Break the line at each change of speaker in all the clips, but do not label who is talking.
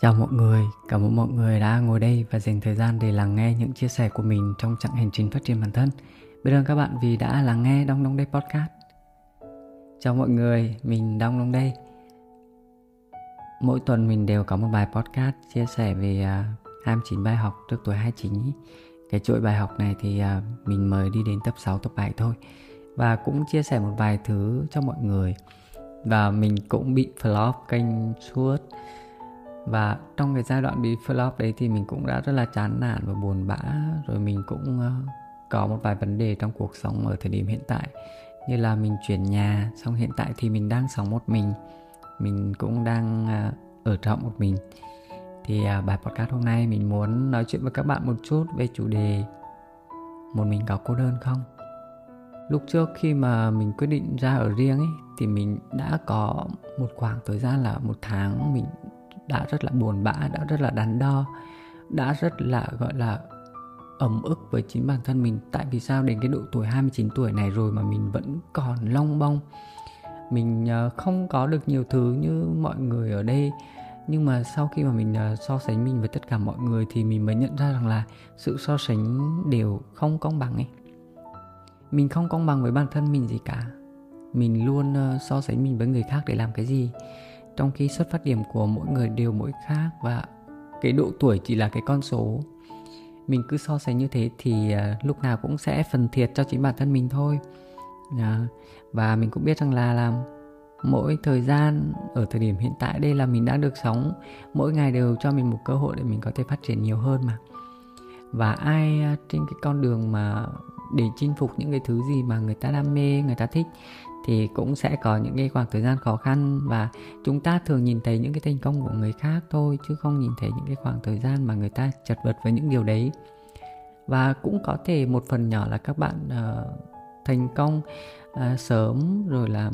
Chào mọi người, cảm ơn mọi người đã ngồi đây và dành thời gian để lắng nghe những chia sẻ của mình trong chặng hành trình phát triển bản thân. Biết ơn các bạn vì đã lắng nghe Đông Đông Đây Podcast. Chào mọi người, mình Đông Đông Đây. Mỗi tuần mình đều có một bài podcast chia sẻ về à, 29 bài học trước tuổi 29. Cái chuỗi bài học này thì à, mình mời đi đến tập 6, tập 7 thôi. Và cũng chia sẻ một vài thứ cho mọi người. Và mình cũng bị flop kênh suốt và trong cái giai đoạn bị flop đấy thì mình cũng đã rất là chán nản và buồn bã. Rồi mình cũng uh, có một vài vấn đề trong cuộc sống ở thời điểm hiện tại. Như là mình chuyển nhà xong hiện tại thì mình đang sống một mình. Mình cũng đang uh, ở trọ một mình. Thì uh, bài podcast hôm nay mình muốn nói chuyện với các bạn một chút về chủ đề một mình có cô đơn không? Lúc trước khi mà mình quyết định ra ở riêng ấy thì mình đã có một khoảng thời gian là một tháng mình đã rất là buồn bã, đã rất là đắn đo, đã rất là, gọi là, ấm ức với chính bản thân mình. Tại vì sao? Đến cái độ tuổi 29 tuổi này rồi mà mình vẫn còn long bong. Mình ờ, không có được nhiều thứ như mọi người ở đây. Nhưng mà sau khi mà mình ờ, so sánh mình với tất cả mọi người thì mình mới nhận ra rằng là sự so sánh đều không công bằng ấy. Mình không công bằng với bản thân mình gì cả. Mình luôn ờ, so sánh mình với người khác để làm cái gì? Trong khi xuất phát điểm của mỗi người đều mỗi khác và cái độ tuổi chỉ là cái con số. Mình cứ so sánh như thế thì uh, lúc nào cũng sẽ phần thiệt cho chính bản thân mình thôi. Uh, và mình cũng biết rằng là làm mỗi thời gian ở thời điểm hiện tại đây là mình đã được sống mỗi ngày đều cho mình một cơ hội để mình có thể phát triển nhiều hơn mà. Và ai à, trên cái con đường mà để chinh phục những cái thứ gì mà người ta đam mê người ta thích thì cũng sẽ có những cái khoảng thời gian khó khăn. Và chúng ta thường nhìn thấy những cái thành công của người khác thôi chứ không nhìn thấy những cái khoảng thời gian mà người ta chật vật với những điều đấy. Và cũng có thể một phần nhỏ là các bạn uh, thành công uh, sớm rồi là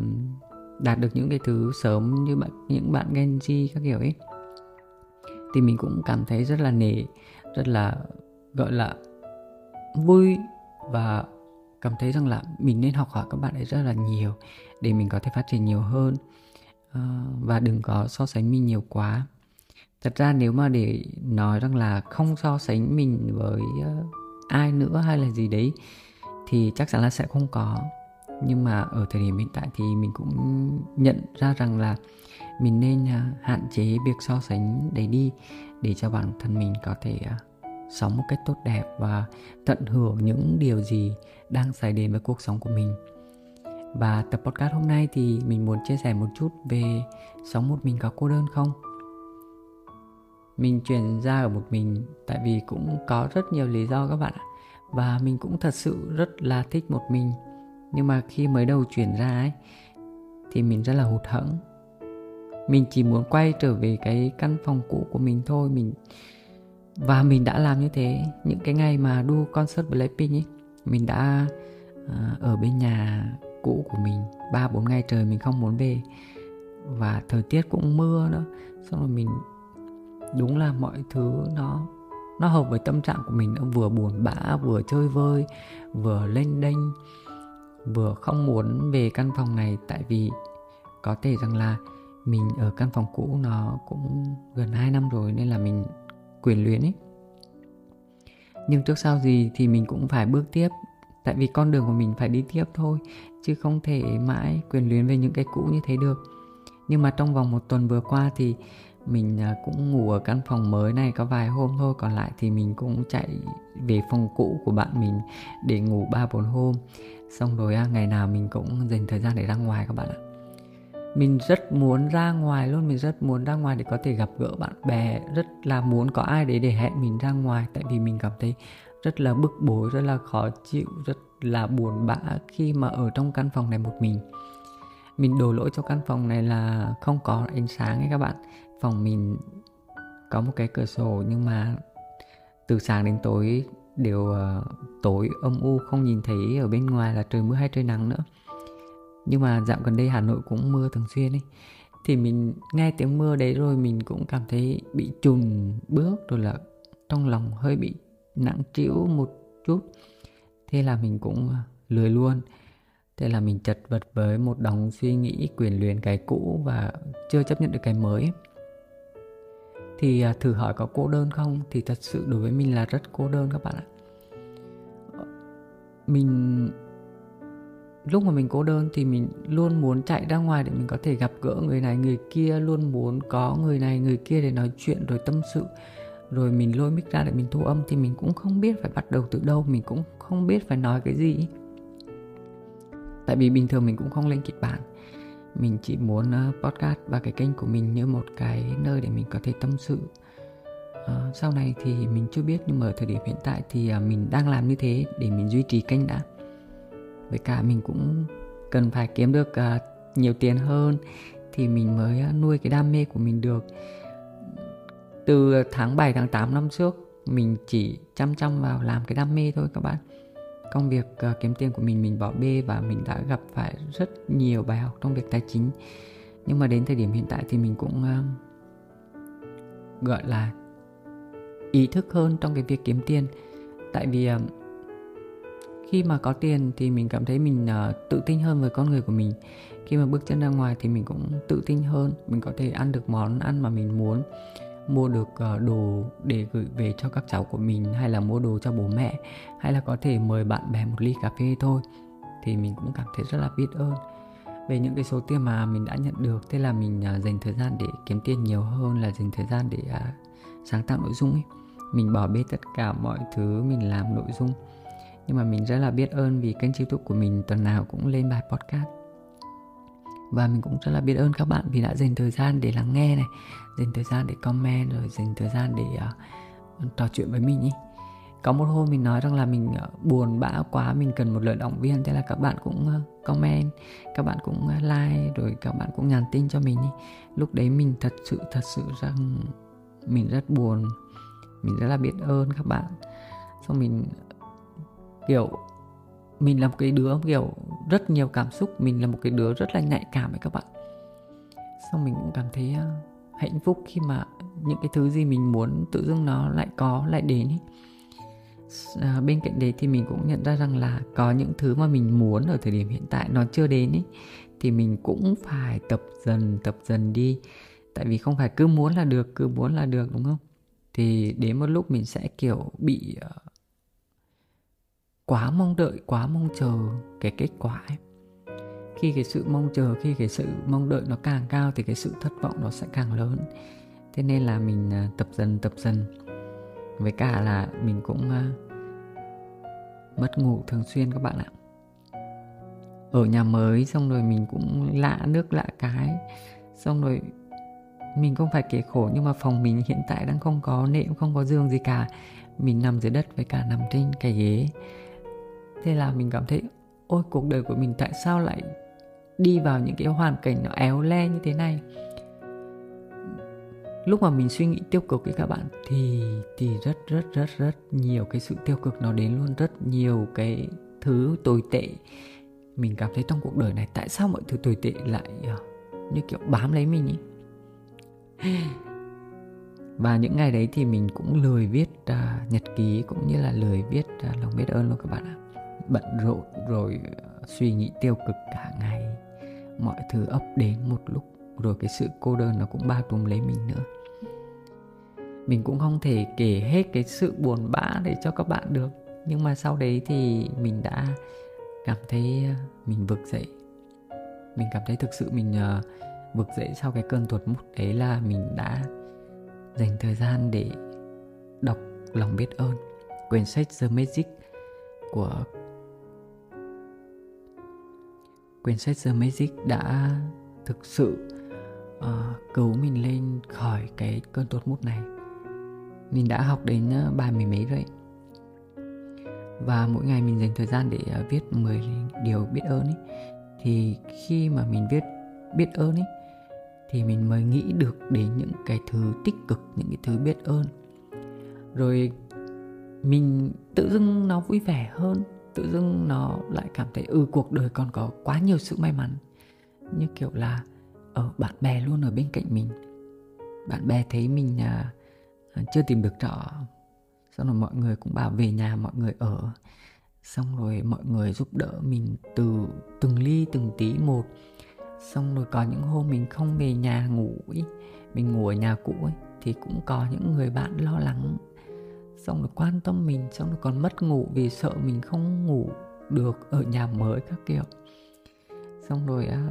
đạt được những cái thứ sớm như bạn những bạn Gen Z các kiểu ấy thì mình cũng cảm thấy rất là nể rất là gọi là vui và cảm thấy rằng là mình nên học hỏi các bạn ấy rất là nhiều để mình có thể phát triển nhiều hơn. Ờ, và đừng có so sánh mình nhiều quá. Thật ra nếu mà để nói rằng là không so sánh mình với ờ, ai nữa hay là gì đấy thì chắc chắn là sẽ không có. Nhưng mà ở thời điểm hiện tại thì mình cũng nhận ra rằng là mình nên ờ, hạn chế việc so sánh đấy đi để cho bản thân mình có thể sống một cách tốt đẹp và tận hưởng những điều gì đang xảy đến với cuộc sống của mình. Và tập podcast hôm nay thì mình muốn chia sẻ một chút về sống một mình có cô đơn không? Mình chuyển ra ở một mình tại vì cũng có rất nhiều lý do các bạn ạ. Và mình cũng thật sự rất là thích một mình. Nhưng mà khi mới đầu chuyển ra ấy, thì mình rất là hụt hẫng. Mình chỉ muốn quay trở về cái căn phòng cũ của mình thôi. Mình và mình đã làm như thế. Những cái ngày mà đu concert Blackpink ấy mình đã uh, ở bên nhà cũ của mình. Ba bốn ngày trời mình không muốn về. Và thời tiết cũng mưa nữa xong rồi mình đúng là mọi thứ nó nó hợp với tâm trạng của mình. Nó vừa buồn bã vừa chơi vơi vừa lênh đênh vừa không muốn về căn phòng này. Tại vì có thể rằng là mình ở căn phòng cũ nó cũng gần 2 năm rồi nên là mình quyền luyến ấy nhưng trước sau gì thì mình cũng phải bước tiếp. Tại vì con đường của mình phải đi tiếp thôi, chứ không thể mãi quyền luyến về những cái cũ như thế được. Nhưng mà trong vòng một tuần vừa qua thì mình à, cũng ngủ ở căn phòng mới này có vài hôm thôi, còn lại thì mình cũng chạy về phòng cũ của bạn mình để ngủ ba bốn hôm. Xong rồi à, ngày nào mình cũng dành thời gian để ra ngoài các bạn ạ mình rất muốn ra ngoài luôn, mình rất muốn ra ngoài để có thể gặp gỡ bạn bè. Rất là muốn có ai đấy để hẹn mình ra ngoài, tại vì mình cảm thấy rất là bức bối, rất là khó chịu, rất là buồn bã khi mà ở trong căn phòng này một mình. Mình đổ lỗi cho căn phòng này là không có ánh sáng ấy các bạn. Phòng mình có một cái cửa sổ nhưng mà từ sáng đến tối đều ờ, tối, âm u, không nhìn thấy ở bên ngoài là trời mưa hay trời nắng nữa nhưng mà dạo gần đây Hà Nội cũng mưa thường xuyên ấy. Thì mình nghe tiếng mưa đấy rồi mình cũng cảm thấy bị trùn bước, rồi là trong lòng hơi bị nặng trĩu một chút. Thế là mình cũng à, lười luôn. Thế là mình chật vật với một đống suy nghĩ quyền luyện cái cũ và chưa chấp nhận được cái mới. Thì à, thử hỏi có cô đơn không? Thì thật sự đối với mình là rất cô đơn các bạn ạ. Ờ, mình lúc mà mình cô đơn thì mình luôn muốn chạy ra ngoài để mình có thể gặp gỡ người này người kia luôn muốn có người này người kia để nói chuyện rồi tâm sự. Rồi mình lôi mic ra để mình thu âm thì mình cũng không biết phải bắt đầu từ đâu mình cũng không biết phải nói cái gì. Tại vì bình thường mình cũng không lên kịch bản. Mình chỉ muốn ờ, podcast và cái kênh của mình như một cái nơi để mình có thể tâm sự. À, sau này thì mình chưa biết nhưng mà ở thời điểm hiện tại thì ờ, mình đang làm như thế để mình duy trì kênh đã với cả mình cũng cần phải kiếm được uh, nhiều tiền hơn thì mình mới à, nuôi cái đam mê của mình được. Từ tháng 7 tháng 8 năm trước mình chỉ chăm chăm vào làm cái đam mê thôi các bạn. Công việc uh, kiếm tiền của mình mình bỏ bê và mình đã gặp phải rất nhiều bài học trong việc tài chính. Nhưng mà đến thời điểm hiện tại thì mình cũng uh, gọi là ý thức hơn trong cái việc kiếm tiền. Tại vì uh, khi mà có tiền thì mình cảm thấy mình uh, tự tin hơn với con người của mình. Khi mà bước chân ra ngoài thì mình cũng tự tin hơn mình có thể ăn được món ăn mà mình muốn mua được uh, đồ để gửi về cho các cháu của mình hay là mua đồ cho bố mẹ hay là có thể mời bạn bè một ly cà phê thôi thì mình cũng cảm thấy rất là biết ơn. Về những cái số tiền mà mình đã nhận được thế là mình uh, dành thời gian để kiếm tiền nhiều hơn là dành thời gian để uh, sáng tạo nội dung ấy. Mình bỏ bê tất cả mọi thứ mình làm nội dung nhưng mà mình rất là biết ơn vì kênh youtube của mình tuần nào cũng lên bài podcast. Và mình cũng rất là biết ơn các bạn vì đã dành thời gian để lắng nghe này dành thời gian để comment rồi dành thời gian để uh, trò chuyện với mình ý. Có một hôm mình nói rằng là mình uh, buồn bã quá mình cần một lời động viên thế là các bạn cũng uh, comment các bạn cũng uh, like rồi các bạn cũng nhắn tin cho mình ý. lúc đấy mình thật sự thật sự rằng mình rất buồn mình rất là biết ơn các bạn. Xong mình kiểu mình là một cái đứa kiểu rất nhiều cảm xúc mình là một cái đứa rất là nhạy cảm với các bạn. Xong mình cũng cảm thấy à, hạnh phúc khi mà những cái thứ gì mình muốn tự dưng nó lại có lại đến ý. À, bên cạnh đấy thì mình cũng nhận ra rằng là có những thứ mà mình muốn ở thời điểm hiện tại nó chưa đến ý, thì mình cũng phải tập dần tập dần đi. Tại vì không phải cứ muốn là được cứ muốn là được đúng không? Thì đến một lúc mình sẽ kiểu bị uh, quá mong đợi, quá mong chờ cái kết quả ấy. Khi cái sự mong chờ, khi cái sự mong đợi nó càng cao thì cái sự thất vọng nó sẽ càng lớn. Thế nên là mình à, tập dần tập dần. Với cả là mình cũng à, mất ngủ thường xuyên các bạn ạ. Ở nhà mới xong rồi mình cũng lạ nước lạ cái. Xong rồi mình không phải kể khổ nhưng mà phòng mình hiện tại đang không có nệm, không có giường gì cả. Mình nằm dưới đất với cả nằm trên cái ghế thế là mình cảm thấy ôi cuộc đời của mình tại sao lại đi vào những cái hoàn cảnh nó éo le như thế này? Lúc mà mình suy nghĩ tiêu cực với các bạn thì thì rất rất rất rất nhiều cái sự tiêu cực nó đến luôn. Rất nhiều cái thứ tồi tệ. Mình cảm thấy trong cuộc đời này tại sao mọi thứ tồi tệ lại ờ, như kiểu bám lấy mình ý và những ngày đấy thì mình cũng lười viết uh, nhật ký cũng như là lười viết uh, lòng biết ơn luôn các bạn ạ bận rộn rồi ờ, suy nghĩ tiêu cực cả ngày. Mọi thứ ấp đến một lúc rồi cái sự cô đơn nó cũng bao trùm lấy mình nữa. Mình cũng không thể kể hết cái sự buồn bã để cho các bạn được. Nhưng mà sau đấy thì mình đã cảm thấy ờ, mình vực dậy. Mình cảm thấy thực sự mình uh, vực dậy sau cái cơn tuột mút đấy là mình đã dành thời gian để đọc lòng biết ơn quyển sách The Magic của quyển sách The Magic đã thực sự uh, cứu mình lên khỏi cái cơn tốt mút này. Mình đã học đến ờ, ba mười mấy rồi và mỗi ngày mình dành thời gian để uh, viết 10 điều biết ơn ấy. Thì khi mà mình viết biết ơn ấy thì mình mới nghĩ được đến những cái thứ tích cực những cái thứ biết ơn. Rồi mình tự dưng nó vui vẻ hơn tự dưng nó lại cảm thấy ừ cuộc đời còn có quá nhiều sự may mắn. Như kiểu là ở bạn bè luôn ở bên cạnh mình. Bạn bè thấy mình à, à, chưa tìm được trọ. Xong rồi mọi người cũng bảo về nhà mọi người ở. Xong rồi mọi người giúp đỡ mình từ từng ly từng tí một. Xong rồi có những hôm mình không về nhà ngủ ý, mình ngủ ở nhà cũ ấy thì cũng có những người bạn lo lắng xong rồi quan tâm mình, xong rồi còn mất ngủ vì sợ mình không ngủ được ở nhà mới các kiểu. Xong rồi á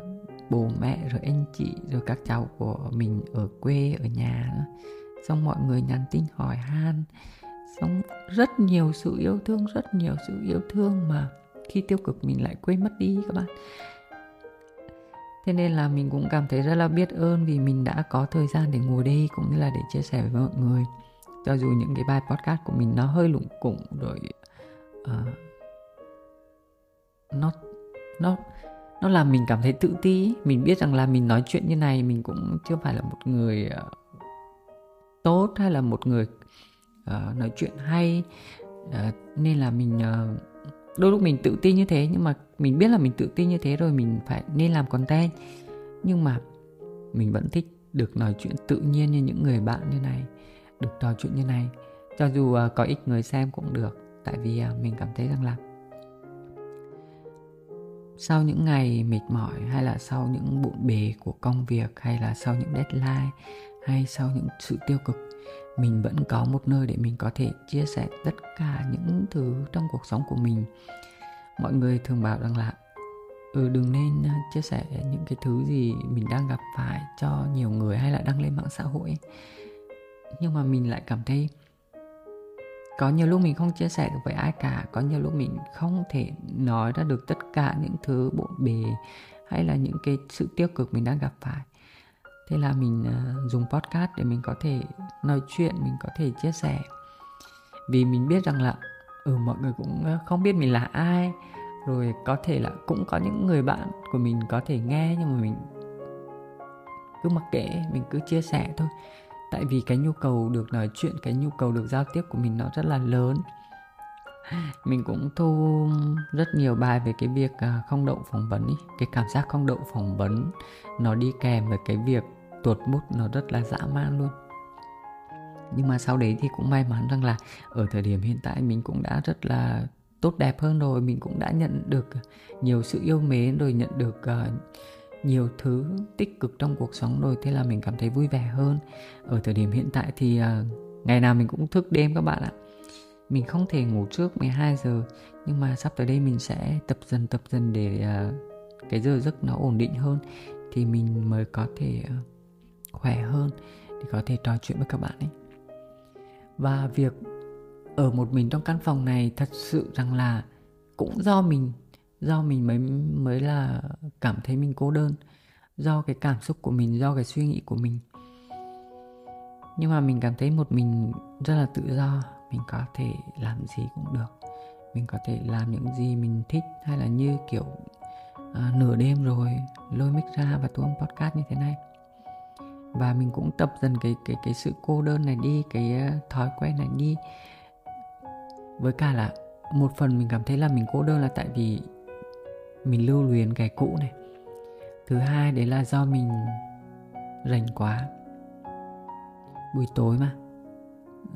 bố mẹ rồi anh chị rồi các cháu của mình ở quê, ở nhà nữa. Xong mọi người nhắn tin hỏi han. Xong rất nhiều sự yêu thương, rất nhiều sự yêu thương mà khi tiêu cực mình lại quên mất đi các bạn. Thế nên là mình cũng cảm thấy rất là biết ơn vì mình đã có thời gian để ngồi đây cũng như là để chia sẻ với mọi người cho dù những cái bài podcast của mình nó hơi lủng củng rồi uh, nó nó nó làm mình cảm thấy tự ti mình biết rằng là mình nói chuyện như này mình cũng chưa phải là một người uh, tốt hay là một người uh, nói chuyện hay uh, nên là mình uh, đôi lúc mình tự tin như thế nhưng mà mình biết là mình tự tin như thế rồi mình phải nên làm content. Nhưng mà mình vẫn thích được nói chuyện tự nhiên như những người bạn như này được trò chuyện như này. Cho dù uh, có ít người xem cũng được tại vì uh, mình cảm thấy rằng là sau những ngày mệt mỏi hay là sau những bộn bề của công việc hay là sau những deadline hay sau những sự tiêu cực mình vẫn có một nơi để mình có thể chia sẻ tất cả những thứ trong cuộc sống của mình. Mọi người thường bảo rằng là ừ đừng nên à, chia sẻ những cái thứ gì mình đang gặp phải cho nhiều người hay là đăng lên mạng xã hội nhưng mà mình lại cảm thấy có nhiều lúc mình không chia sẻ được với ai cả. Có nhiều lúc mình không thể nói ra được tất cả những thứ bộn bề hay là những cái sự tiêu cực mình đang gặp phải. Thế là mình uh, dùng podcast để mình có thể nói chuyện mình có thể chia sẻ. Vì mình biết rằng là ừ mọi người cũng ờ, không biết mình là ai. Rồi có thể là cũng có những người bạn của mình có thể nghe nhưng mà mình cứ mặc kệ mình cứ chia sẻ thôi tại vì cái nhu cầu được nói chuyện cái nhu cầu được giao tiếp của mình nó rất là lớn. Mình cũng thu rất nhiều bài về cái việc à, không đậu phỏng vấn ý. cái cảm giác không đậu phỏng vấn nó đi kèm với cái việc tuột bút nó rất là dã man luôn. Nhưng mà sau đấy thì cũng may mắn rằng là ở thời điểm hiện tại mình cũng đã rất là tốt đẹp hơn rồi. Mình cũng đã nhận được nhiều sự yêu mến rồi nhận được uh, nhiều thứ tích cực trong cuộc sống rồi thế là mình cảm thấy vui vẻ hơn. Ở thời điểm hiện tại thì uh, ngày nào mình cũng thức đêm các bạn ạ. Mình không thể ngủ trước 12 giờ nhưng mà sắp tới đây mình sẽ tập dần tập dần để uh, cái giờ giấc nó ổn định hơn thì mình mới có thể uh, khỏe hơn để có thể trò chuyện với các bạn ấy. Và việc ở một mình trong căn phòng này thật sự rằng là cũng do mình do mình mới mới là cảm thấy mình cô đơn do cái cảm xúc của mình do cái suy nghĩ của mình. Nhưng mà mình cảm thấy một mình rất là tự do mình có thể làm gì cũng được. Mình có thể làm những gì mình thích hay là như kiểu à, nửa đêm rồi lôi mic ra và tuông podcast như thế này. Và mình cũng tập dần cái cái cái sự cô đơn này đi cái à, thói quen này đi. Với cả là một phần mình cảm thấy là mình cô đơn là tại vì mình lưu luyến cái cũ này. Thứ hai, đấy là do mình rảnh quá. Buổi tối mà.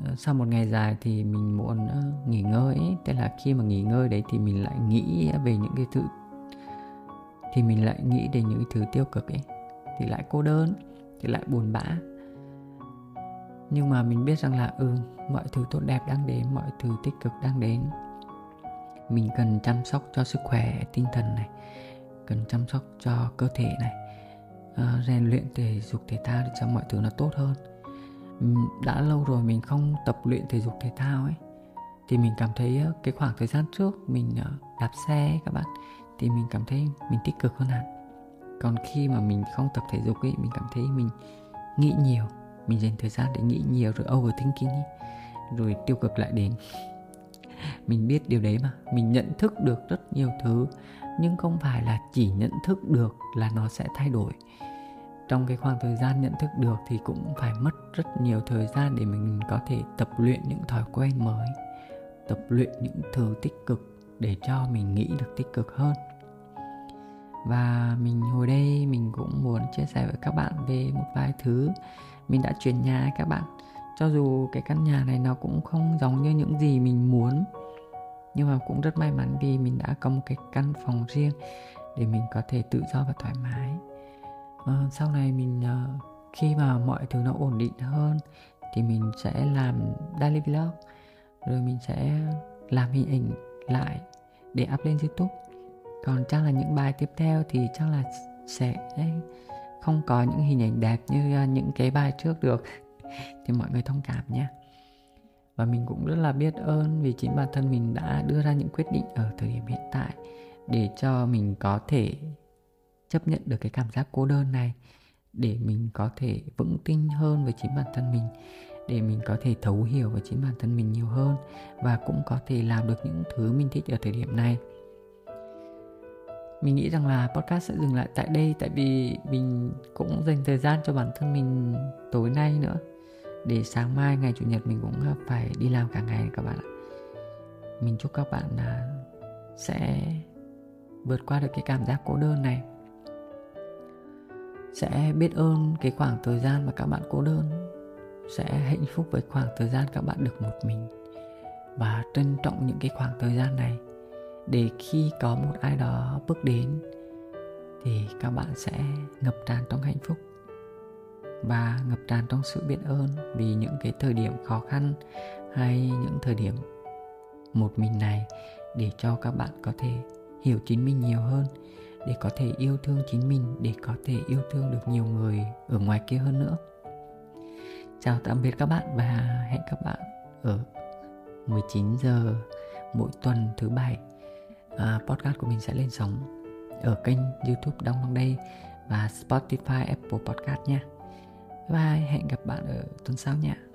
Ờ, sau một ngày dài thì mình muốn ờ, nghỉ ngơi. Ấy. tức là khi mà nghỉ ngơi đấy thì mình lại nghĩ về những cái thứ, thì mình lại nghĩ đến những cái thứ tiêu cực ấy. Thì lại cô đơn, thì lại buồn bã. Nhưng mà mình biết rằng là ừ mọi thứ tốt đẹp đang đến, mọi thứ tích cực đang đến mình cần chăm sóc cho sức khỏe tinh thần này cần chăm sóc cho cơ thể này. Uh, rèn luyện thể dục thể thao để cho mọi thứ nó tốt hơn. Đã lâu rồi mình không tập luyện thể dục thể thao ấy thì mình cảm thấy ờ, cái khoảng thời gian trước mình ờ, đạp xe các bạn thì mình cảm thấy mình tích cực hơn hẳn. Còn khi mà mình không tập thể dục ấy mình cảm thấy mình nghĩ nhiều mình dành thời gian để nghĩ nhiều rồi overthinking ấy, rồi tiêu cực lại đến mình biết điều đấy mà. Mình nhận thức được rất nhiều thứ, nhưng không phải là chỉ nhận thức được là nó sẽ thay đổi. Trong cái khoảng thời gian nhận thức được thì cũng phải mất rất nhiều thời gian để mình có thể tập luyện những thói quen mới, tập luyện những thứ tích cực để cho mình nghĩ được tích cực hơn. Và mình hồi đây mình cũng muốn chia sẻ với các bạn về một vài thứ mình đã chuyển nhà các bạn cho dù cái căn nhà này nó cũng không giống như những gì mình muốn nhưng mà cũng rất may mắn vì mình đã có một cái căn phòng riêng để mình có thể tự do và thoải mái. À, sau này mình uh, khi mà mọi thứ nó ổn định hơn thì mình sẽ làm daily vlog rồi mình sẽ làm hình ảnh lại để up lên youtube. Còn chắc là những bài tiếp theo thì chắc là sẽ không có những hình ảnh đẹp như ờ, những cái bài trước được thì mọi người thông cảm nhé. Và mình cũng rất là biết ơn vì chính bản thân mình đã đưa ra những quyết định ở thời điểm hiện tại để cho mình có thể chấp nhận được cái cảm giác cô đơn này, để mình có thể vững tin hơn với chính bản thân mình, để mình có thể thấu hiểu với chính bản thân mình nhiều hơn và cũng có thể làm được những thứ mình thích ở thời điểm này. Mình nghĩ rằng là podcast sẽ dừng lại tại đây, tại vì mình cũng dành thời gian cho bản thân mình tối nay nữa để sáng mai ngày chủ nhật mình cũng à, phải đi làm cả ngày các bạn ạ. Mình chúc các bạn là sẽ vượt qua được cái cảm giác cô đơn này. Sẽ biết ơn cái khoảng thời gian mà các bạn cô đơn. Sẽ hạnh phúc với khoảng thời gian các bạn được một mình. Và trân trọng những cái khoảng thời gian này. Để khi có một ai đó bước đến, thì các bạn sẽ ngập tràn trong hạnh phúc và ngập tràn trong sự biết ơn vì những cái thời điểm khó khăn hay những thời điểm một mình này để cho các bạn có thể hiểu chính mình nhiều hơn để có thể yêu thương chính mình để có thể yêu thương được nhiều người ở ngoài kia hơn nữa chào tạm biệt các bạn và hẹn các bạn ở 19 giờ mỗi tuần thứ bảy à, podcast của mình sẽ lên sóng ở kênh youtube Đông Đông Đây và Spotify Apple Podcast nha và hẹn gặp bạn ở tuần sau nha.